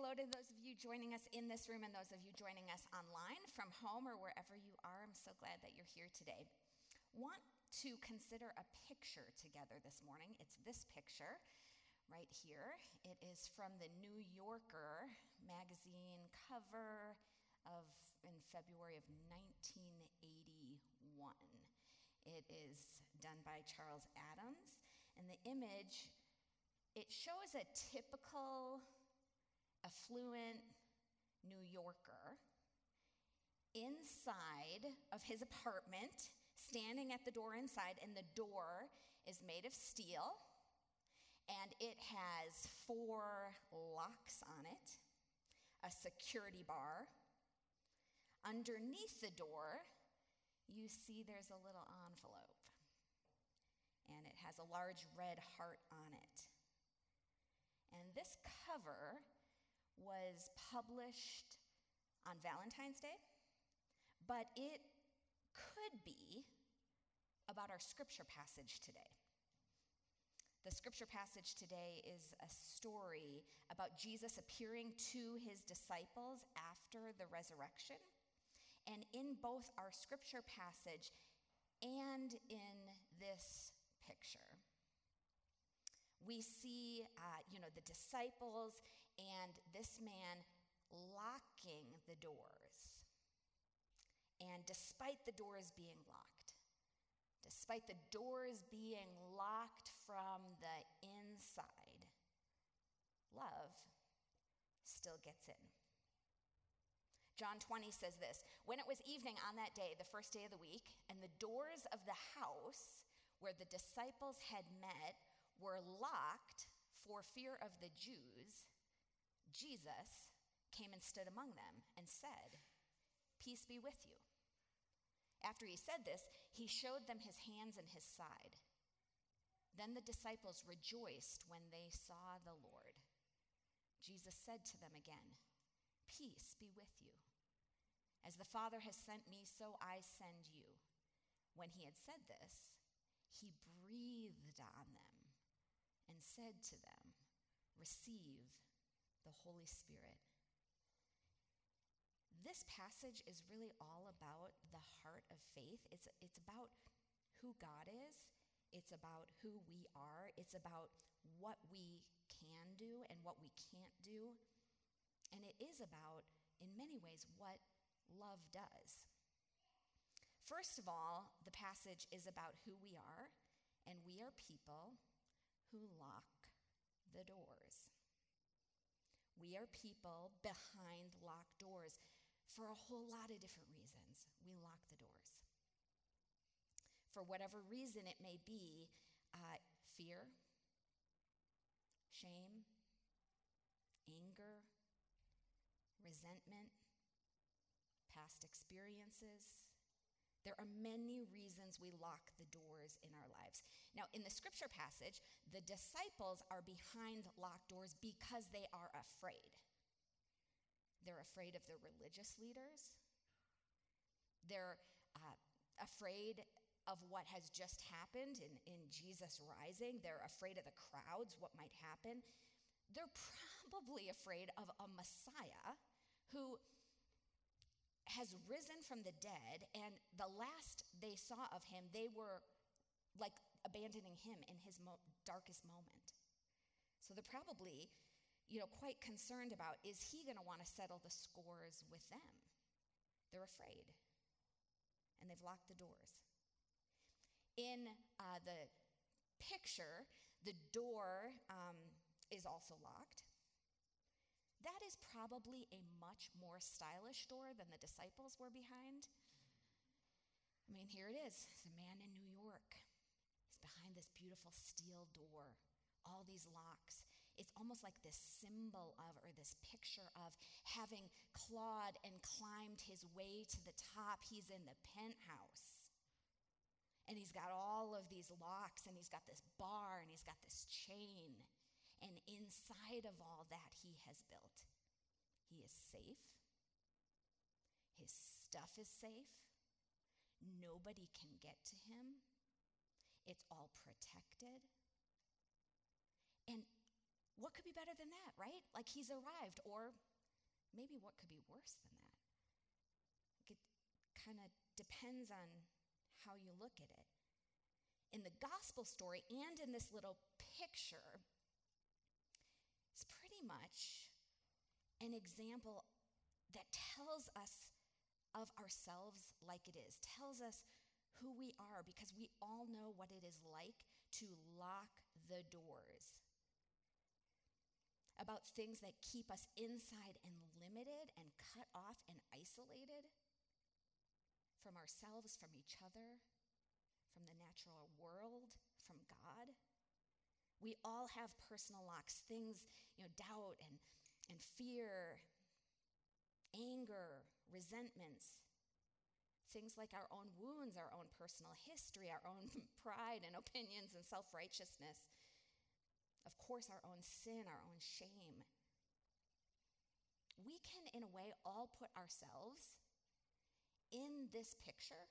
hello to those of you joining us in this room and those of you joining us online from home or wherever you are. I'm so glad that you're here today. Want to consider a picture together this morning. It's this picture right here. It is from the New Yorker magazine cover of in February of 1981. It is done by Charles Adams and the image it shows a typical affluent New Yorker inside of his apartment, standing at the door inside, and the door is made of steel and it has four locks on it, a security bar. Underneath the door, you see there's a little envelope, and it has a large red heart on it. And this cover was published on Valentine's Day, but it could be about our scripture passage today. The scripture passage today is a story about Jesus appearing to his disciples after the resurrection. And in both our scripture passage and in this picture, we see, uh, you know, the disciples and this man locking the doors. And despite the doors being locked, despite the doors being locked from the inside, love still gets in. John 20 says this When it was evening on that day, the first day of the week, and the doors of the house where the disciples had met were locked for fear of the Jews, Jesus came and stood among them and said, Peace be with you. After he said this, he showed them his hands and his side. Then the disciples rejoiced when they saw the Lord. Jesus said to them again, Peace be with you. As the Father has sent me, so I send you. When he had said this, he breathed on them and said to them, Receive the Holy Spirit. This passage is really all about the heart of faith. It's, it's about who God is, it's about who we are, it's about what we can do and what we can't do. And it is about, in many ways, what love does. First of all, the passage is about who we are, and we are people who lock the doors. We are people behind locked doors for a whole lot of different reasons. We lock the doors. For whatever reason it may be uh, fear, shame, anger, resentment, past experiences, there are many reasons we lock the doors in our lives. Now, in the scripture passage, the disciples are behind locked doors because they are afraid. They're afraid of the religious leaders, they're uh, afraid of what has just happened in, in Jesus rising, they're afraid of the crowds, what might happen. They're probably afraid of a Messiah who has risen from the dead, and the last they saw of him, they were like abandoning him in his mo- darkest moment. So they're probably, you know, quite concerned about is he going to want to settle the scores with them? They're afraid, and they've locked the doors. In uh, the picture, the door um, is also locked. That is probably a much more stylish door than the disciples were behind. I mean, here it is. It's a man in New York. He's behind this beautiful steel door, all these locks. It's almost like this symbol of, or this picture of having clawed and climbed his way to the top. He's in the penthouse. And he's got all of these locks, and he's got this bar, and he's got this chain. And inside of all that, he has built. He is safe. His stuff is safe. Nobody can get to him. It's all protected. And what could be better than that, right? Like he's arrived. Or maybe what could be worse than that? It kind of depends on how you look at it. In the gospel story and in this little picture, much an example that tells us of ourselves like it is, tells us who we are, because we all know what it is like to lock the doors. About things that keep us inside and limited and cut off and isolated from ourselves, from each other, from the natural world, from God. We all have personal locks, things, you know, doubt and, and fear, anger, resentments, things like our own wounds, our own personal history, our own pride and opinions and self righteousness. Of course, our own sin, our own shame. We can, in a way, all put ourselves in this picture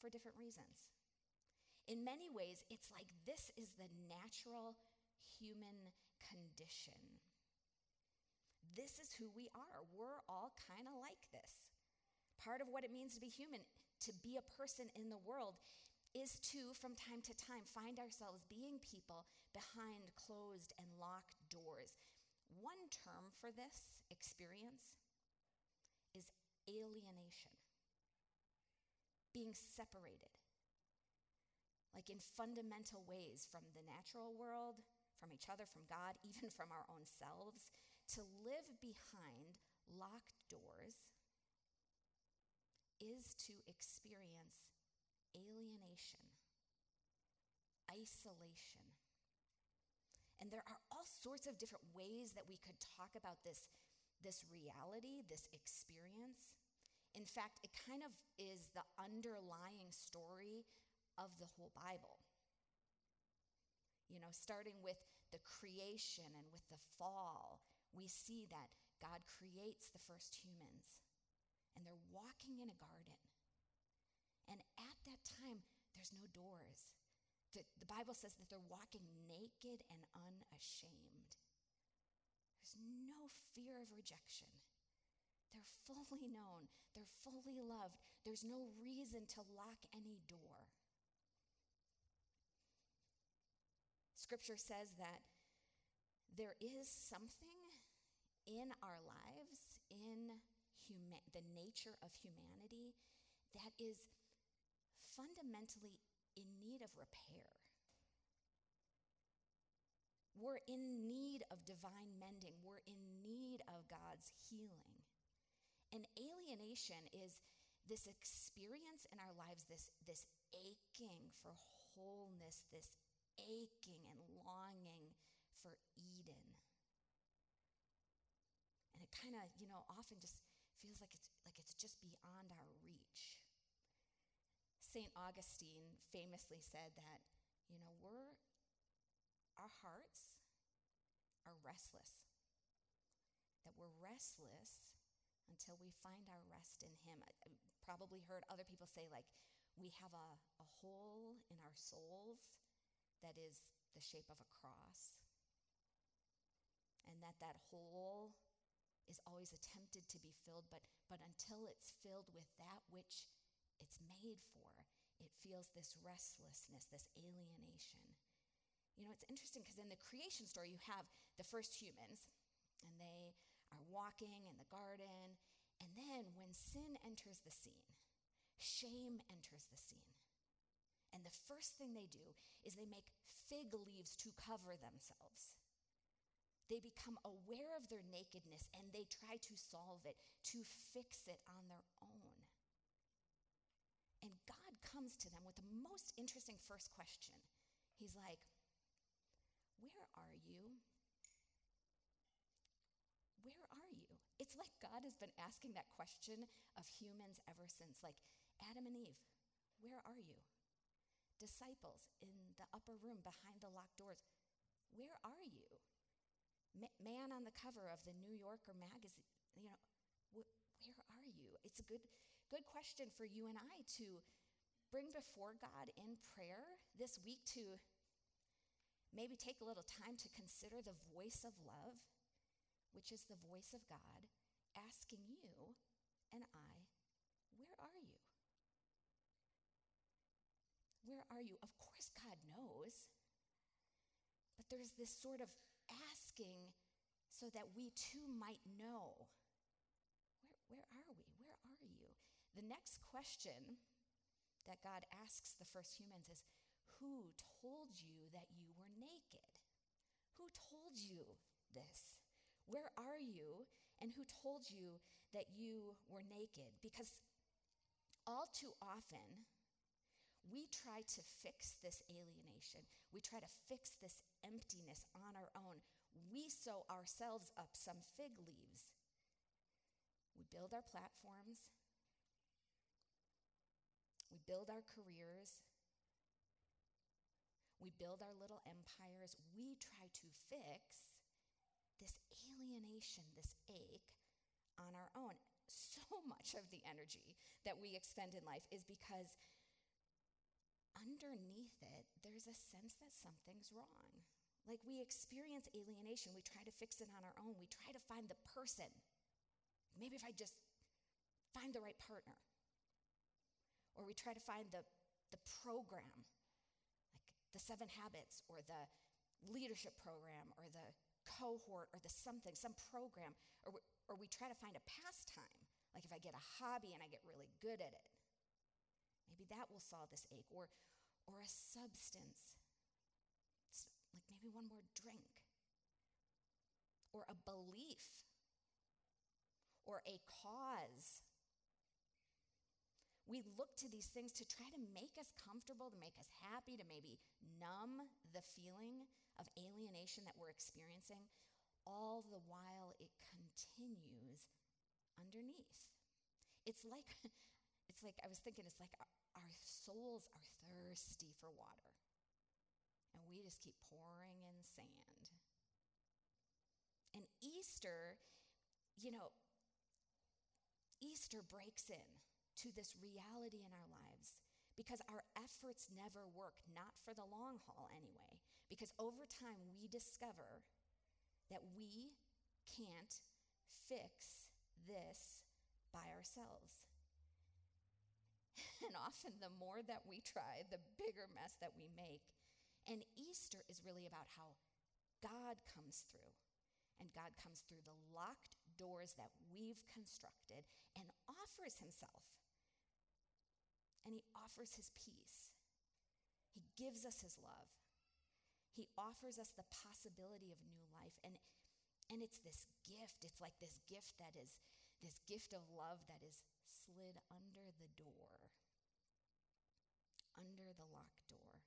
for different reasons. In many ways, it's like this is the natural human condition. This is who we are. We're all kind of like this. Part of what it means to be human, to be a person in the world, is to, from time to time, find ourselves being people behind closed and locked doors. One term for this experience is alienation, being separated like in fundamental ways from the natural world, from each other, from God, even from our own selves, to live behind locked doors is to experience alienation, isolation. And there are all sorts of different ways that we could talk about this, this reality, this experience. In fact, it kind of is the underlying story of the whole Bible. You know, starting with the creation and with the fall, we see that God creates the first humans and they're walking in a garden. And at that time, there's no doors. The, the Bible says that they're walking naked and unashamed. There's no fear of rejection. They're fully known, they're fully loved. There's no reason to lock any door. Scripture says that there is something in our lives, in huma- the nature of humanity, that is fundamentally in need of repair. We're in need of divine mending. We're in need of God's healing. And alienation is this experience in our lives, this, this aching for wholeness, this aching and longing for Eden. And it kind of, you know, often just feels like it's like it's just beyond our reach. St. Augustine famously said that, you know, we're our hearts are restless. That we're restless until we find our rest in him. I, I probably heard other people say like we have a, a hole in our souls that is the shape of a cross. And that that hole is always attempted to be filled, but, but until it's filled with that which it's made for, it feels this restlessness, this alienation. You know, it's interesting because in the creation story, you have the first humans, and they are walking in the garden. And then when sin enters the scene, shame enters the scene. And the first thing they do is they make fig leaves to cover themselves. They become aware of their nakedness and they try to solve it, to fix it on their own. And God comes to them with the most interesting first question. He's like, Where are you? Where are you? It's like God has been asking that question of humans ever since, like Adam and Eve, where are you? Disciples in the upper room behind the locked doors. Where are you? man on the cover of the New Yorker magazine, you know, wh- where are you? It's a good, good question for you and I to bring before God in prayer this week to maybe take a little time to consider the voice of love, which is the voice of God, asking you and I, where are you? Where are you? Of course, God knows. But there's this sort of asking so that we too might know where, where are we? Where are you? The next question that God asks the first humans is Who told you that you were naked? Who told you this? Where are you? And who told you that you were naked? Because all too often, we try to fix this alienation. We try to fix this emptiness on our own. We sew ourselves up some fig leaves. We build our platforms, we build our careers, we build our little empires. We try to fix this alienation, this ache on our own. So much of the energy that we expend in life is because underneath it, there's a sense that something's wrong. Like we experience alienation, we try to fix it on our own, we try to find the person. Maybe if I just find the right partner. Or we try to find the, the program, like the seven habits or the leadership program or the cohort or the something, some program, or we, or we try to find a pastime. Like if I get a hobby and I get really good at it, Maybe that will solve this ache. Or, or a substance, like maybe one more drink. Or a belief. Or a cause. We look to these things to try to make us comfortable, to make us happy, to maybe numb the feeling of alienation that we're experiencing, all the while it continues underneath. It's like it's like, I was thinking, it's like our, souls are thirsty for water. And we just keep pouring in sand. And Easter, you know, Easter breaks in to this reality in our lives because our efforts never work, not for the long haul anyway. Because over time, we discover that we can't fix this by ourselves. And often, the more that we try, the bigger mess that we make. And Easter is really about how God comes through. And God comes through the locked doors that we've constructed and offers Himself. And He offers His peace. He gives us His love. He offers us the possibility of new life. And, and it's this gift. It's like this gift that is this gift of love that is slid under the door under the locked door.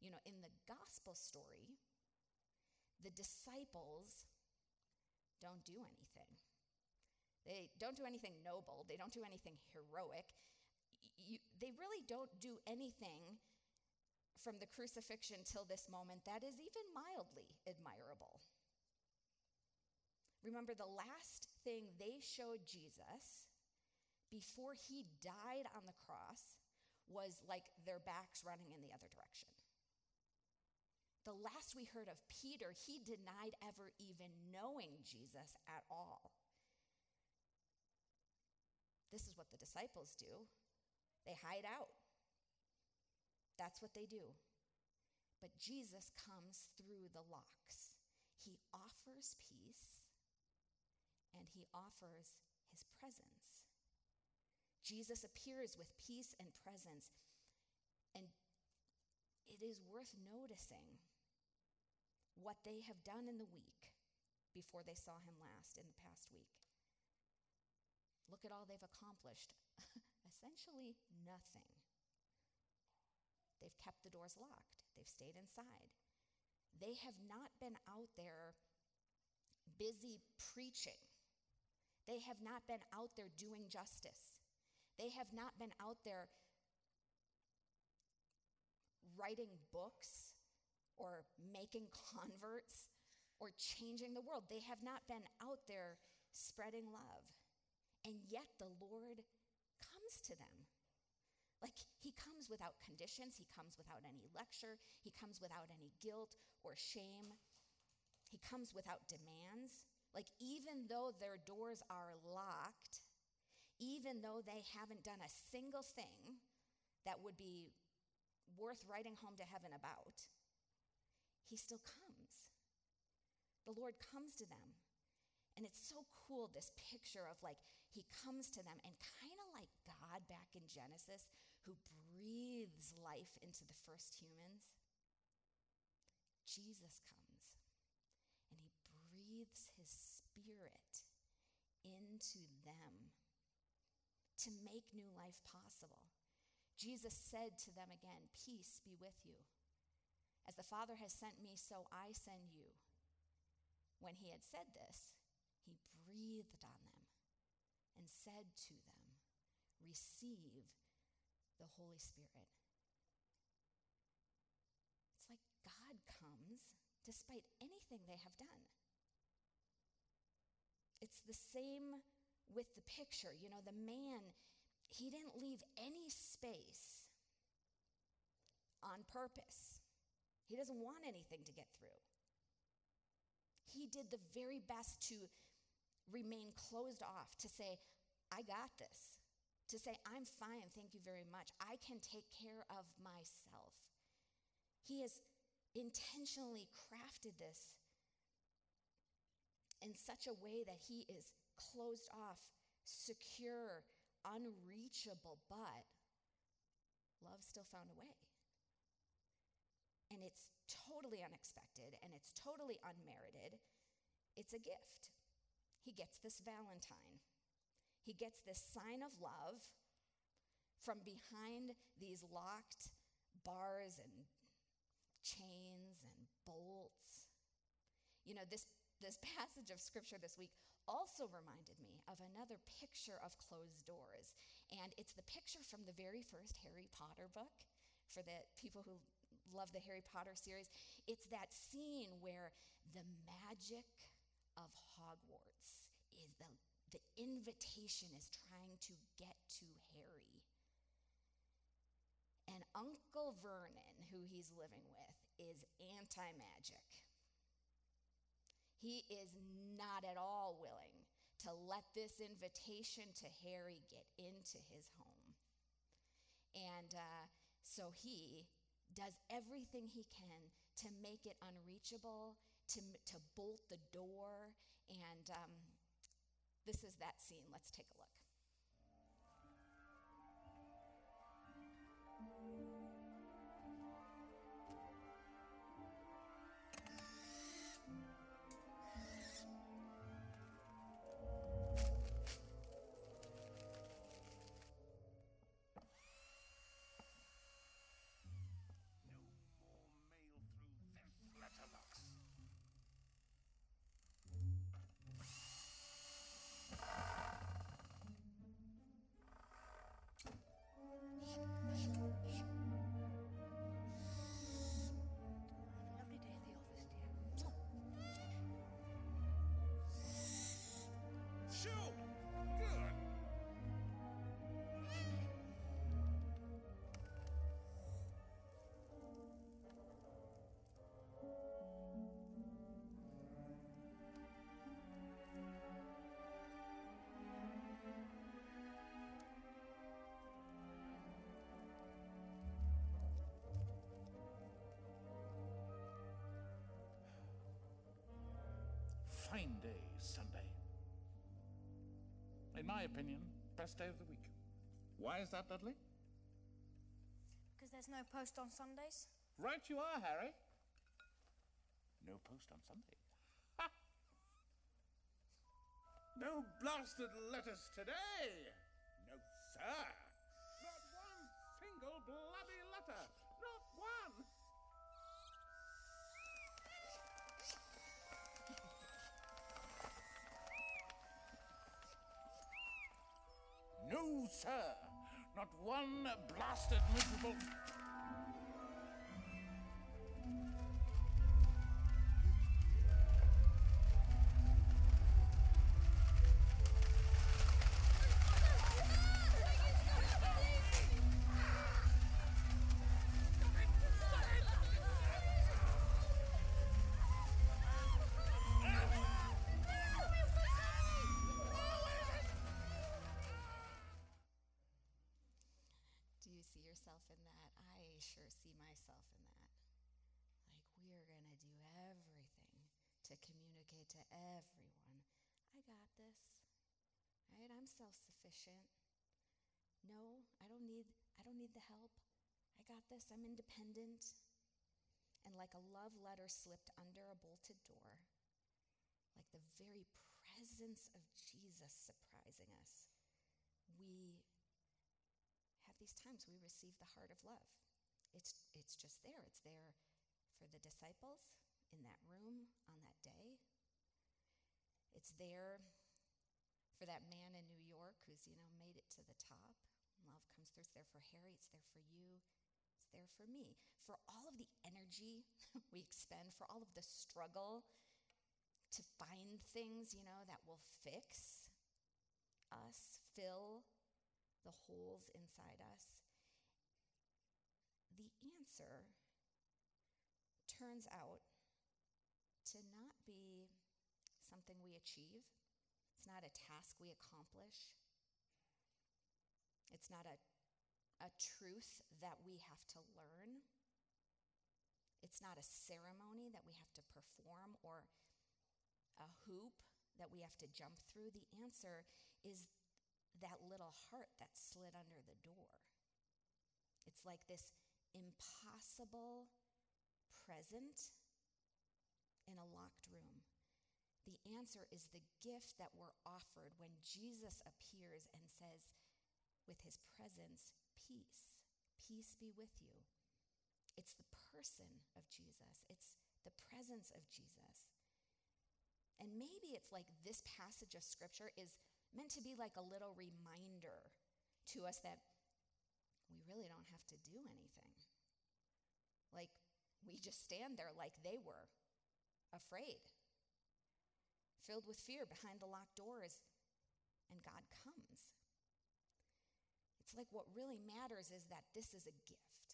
You know, in the gospel story, the disciples don't do anything. They don't do anything noble, they don't do anything heroic. You, they really don't do anything from the crucifixion till this moment that is even mildly admirable. Remember, the last thing they showed Jesus before he died on the cross was like their backs running in the other direction. The last we heard of Peter, he denied ever even knowing Jesus at all. This is what the disciples do they hide out. That's what they do. But Jesus comes through the locks. He offers peace and he offers his presence. Jesus appears with peace and presence. And it is worth noticing what they have done in the week before they saw him last in the past week. Look at all they've accomplished. Essentially, nothing. They've kept the doors locked, they've stayed inside. They have not been out there busy preaching, they have not been out there doing justice. They have not been out there writing books or making converts or changing the world. They have not been out there spreading love. And yet the Lord comes to them. Like, he comes without conditions, he comes without any lecture, he comes without any guilt or shame, he comes without demands. Like, even though their doors are locked, even though they haven't done a single thing that would be worth writing home to heaven about, he still comes. The Lord comes to them. And it's so cool, this picture of like, he comes to them, and kind of like God back in Genesis, who breathes life into the first humans, Jesus comes and he breathes his spirit into them to make new life possible. Jesus said to them again, Peace be with you. As the Father has sent me, so I send you. When he had said this, he breathed on them and said to them, Receive the Holy Spirit. It's like God comes despite anything they have done. It's the same with the picture. You know, the man, he didn't leave any space on purpose. He doesn't want anything to get through. He did the very best to remain closed off, to say, I got this to say, I'm fine, thank you very much. I can take care of myself. He has intentionally crafted this in such a way that he is closed off, secure, unreachable, but love still found a way. And it's totally unexpected and it's totally unmerited. It's a gift. He gets this Valentine. He gets this sign of love from behind these locked bars and chains and bolts. You know, this, this passage of scripture this week also reminded me of another picture of closed doors. And it's the picture from the very first Harry Potter book for the people who love the Harry Potter series. It's that scene where the magic of Hogwarts is the the invitation is trying to get to Harry. And Uncle Vernon, who he's living with, is anti magic. He is not at all willing to let this invitation to Harry get into his home. And uh, so he does everything he can to make it unreachable, to, to bolt the door, and um, this is that scene. Let's take a look. Fine day, Sunday. In my opinion, best day of the week. Why is that, Dudley? Because there's no post on Sundays. Right you are, Harry. No post on Sunday. Ha! No blasted letters today! No, sir! No, sir. Not one blasted miserable. Myself in that. Like, we are going to do everything to communicate to everyone I got this. Right? I'm self-sufficient. No, I don't need I don't need the help. I got this. I'm independent. And like a love letter slipped under a bolted door, like the very presence of Jesus surprising us, we have these times we receive the heart of love. It's, it's just there. It's there for the disciples in that room on that day. It's there for that man in New York who's, you know, made it to the top. Love comes through. It's there for Harry. It's there for you. It's there for me. For all of the energy we expend, for all of the struggle to find things, you know, that will fix us, fill the holes inside us. Answer turns out to not be something we achieve, it's not a task we accomplish, it's not a, a truth that we have to learn. It's not a ceremony that we have to perform or a hoop that we have to jump through. The answer is that little heart that slid under the door. It's like this impossible present in a locked room. The answer is the gift that we're offered when Jesus appears and says, with his presence, peace. Peace be with you. It's the person of Jesus, it's the presence of Jesus. And maybe it's like this passage of scripture is meant to be like a little reminder to us that we really don't have to do anything. Like, we just stand there like they were, afraid, filled with fear behind the locked doors, and God comes. It's like what really matters is that this is a gift.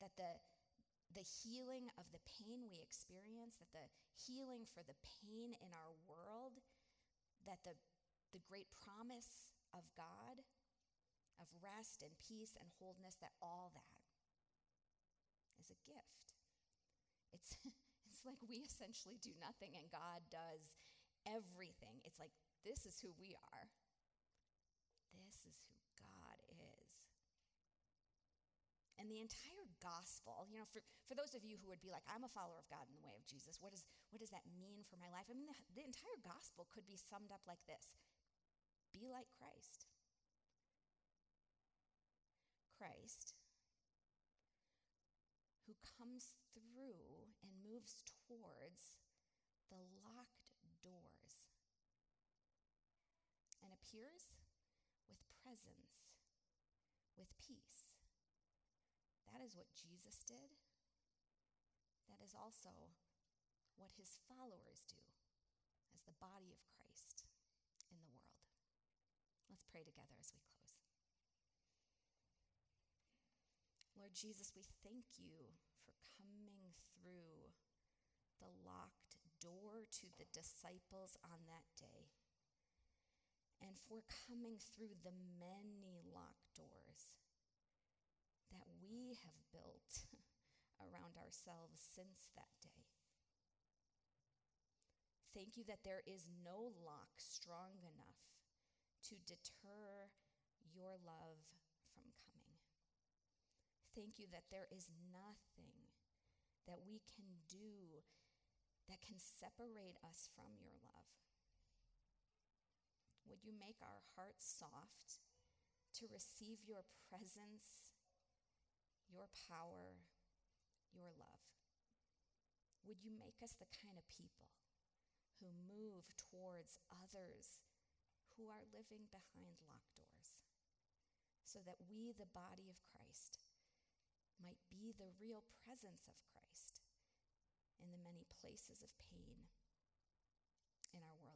That the, the healing of the pain we experience, that the healing for the pain in our world, that the, the great promise of God, of rest and peace and wholeness, that all that a gift. It's, it's like we essentially do nothing and God does everything. It's like, this is who we are. This is who God is. And the entire gospel, you know, for, for those of you who would be like, I'm a follower of God in the way of Jesus, what, is, what does that mean for my life? I mean, the, the entire gospel could be summed up like this Be like Christ. Christ, comes through and moves towards the locked doors and appears with presence, with peace. That is what Jesus did. That is also what his followers do as the body of Christ in the world. Let's pray together as we close. Lord Jesus, we thank you coming through the locked door to the disciples on that day and for coming through the many locked doors that we have built around ourselves since that day. Thank you that there is no lock strong enough to deter your love from coming. Thank you that there is nothing that we can do that can separate us from your love. Would you make our hearts soft to receive your presence, your power, your love? Would you make us the kind of people who move towards others who are living behind locked doors so that we, the body of Christ, might be the real presence of Christ in the many places of pain in our world.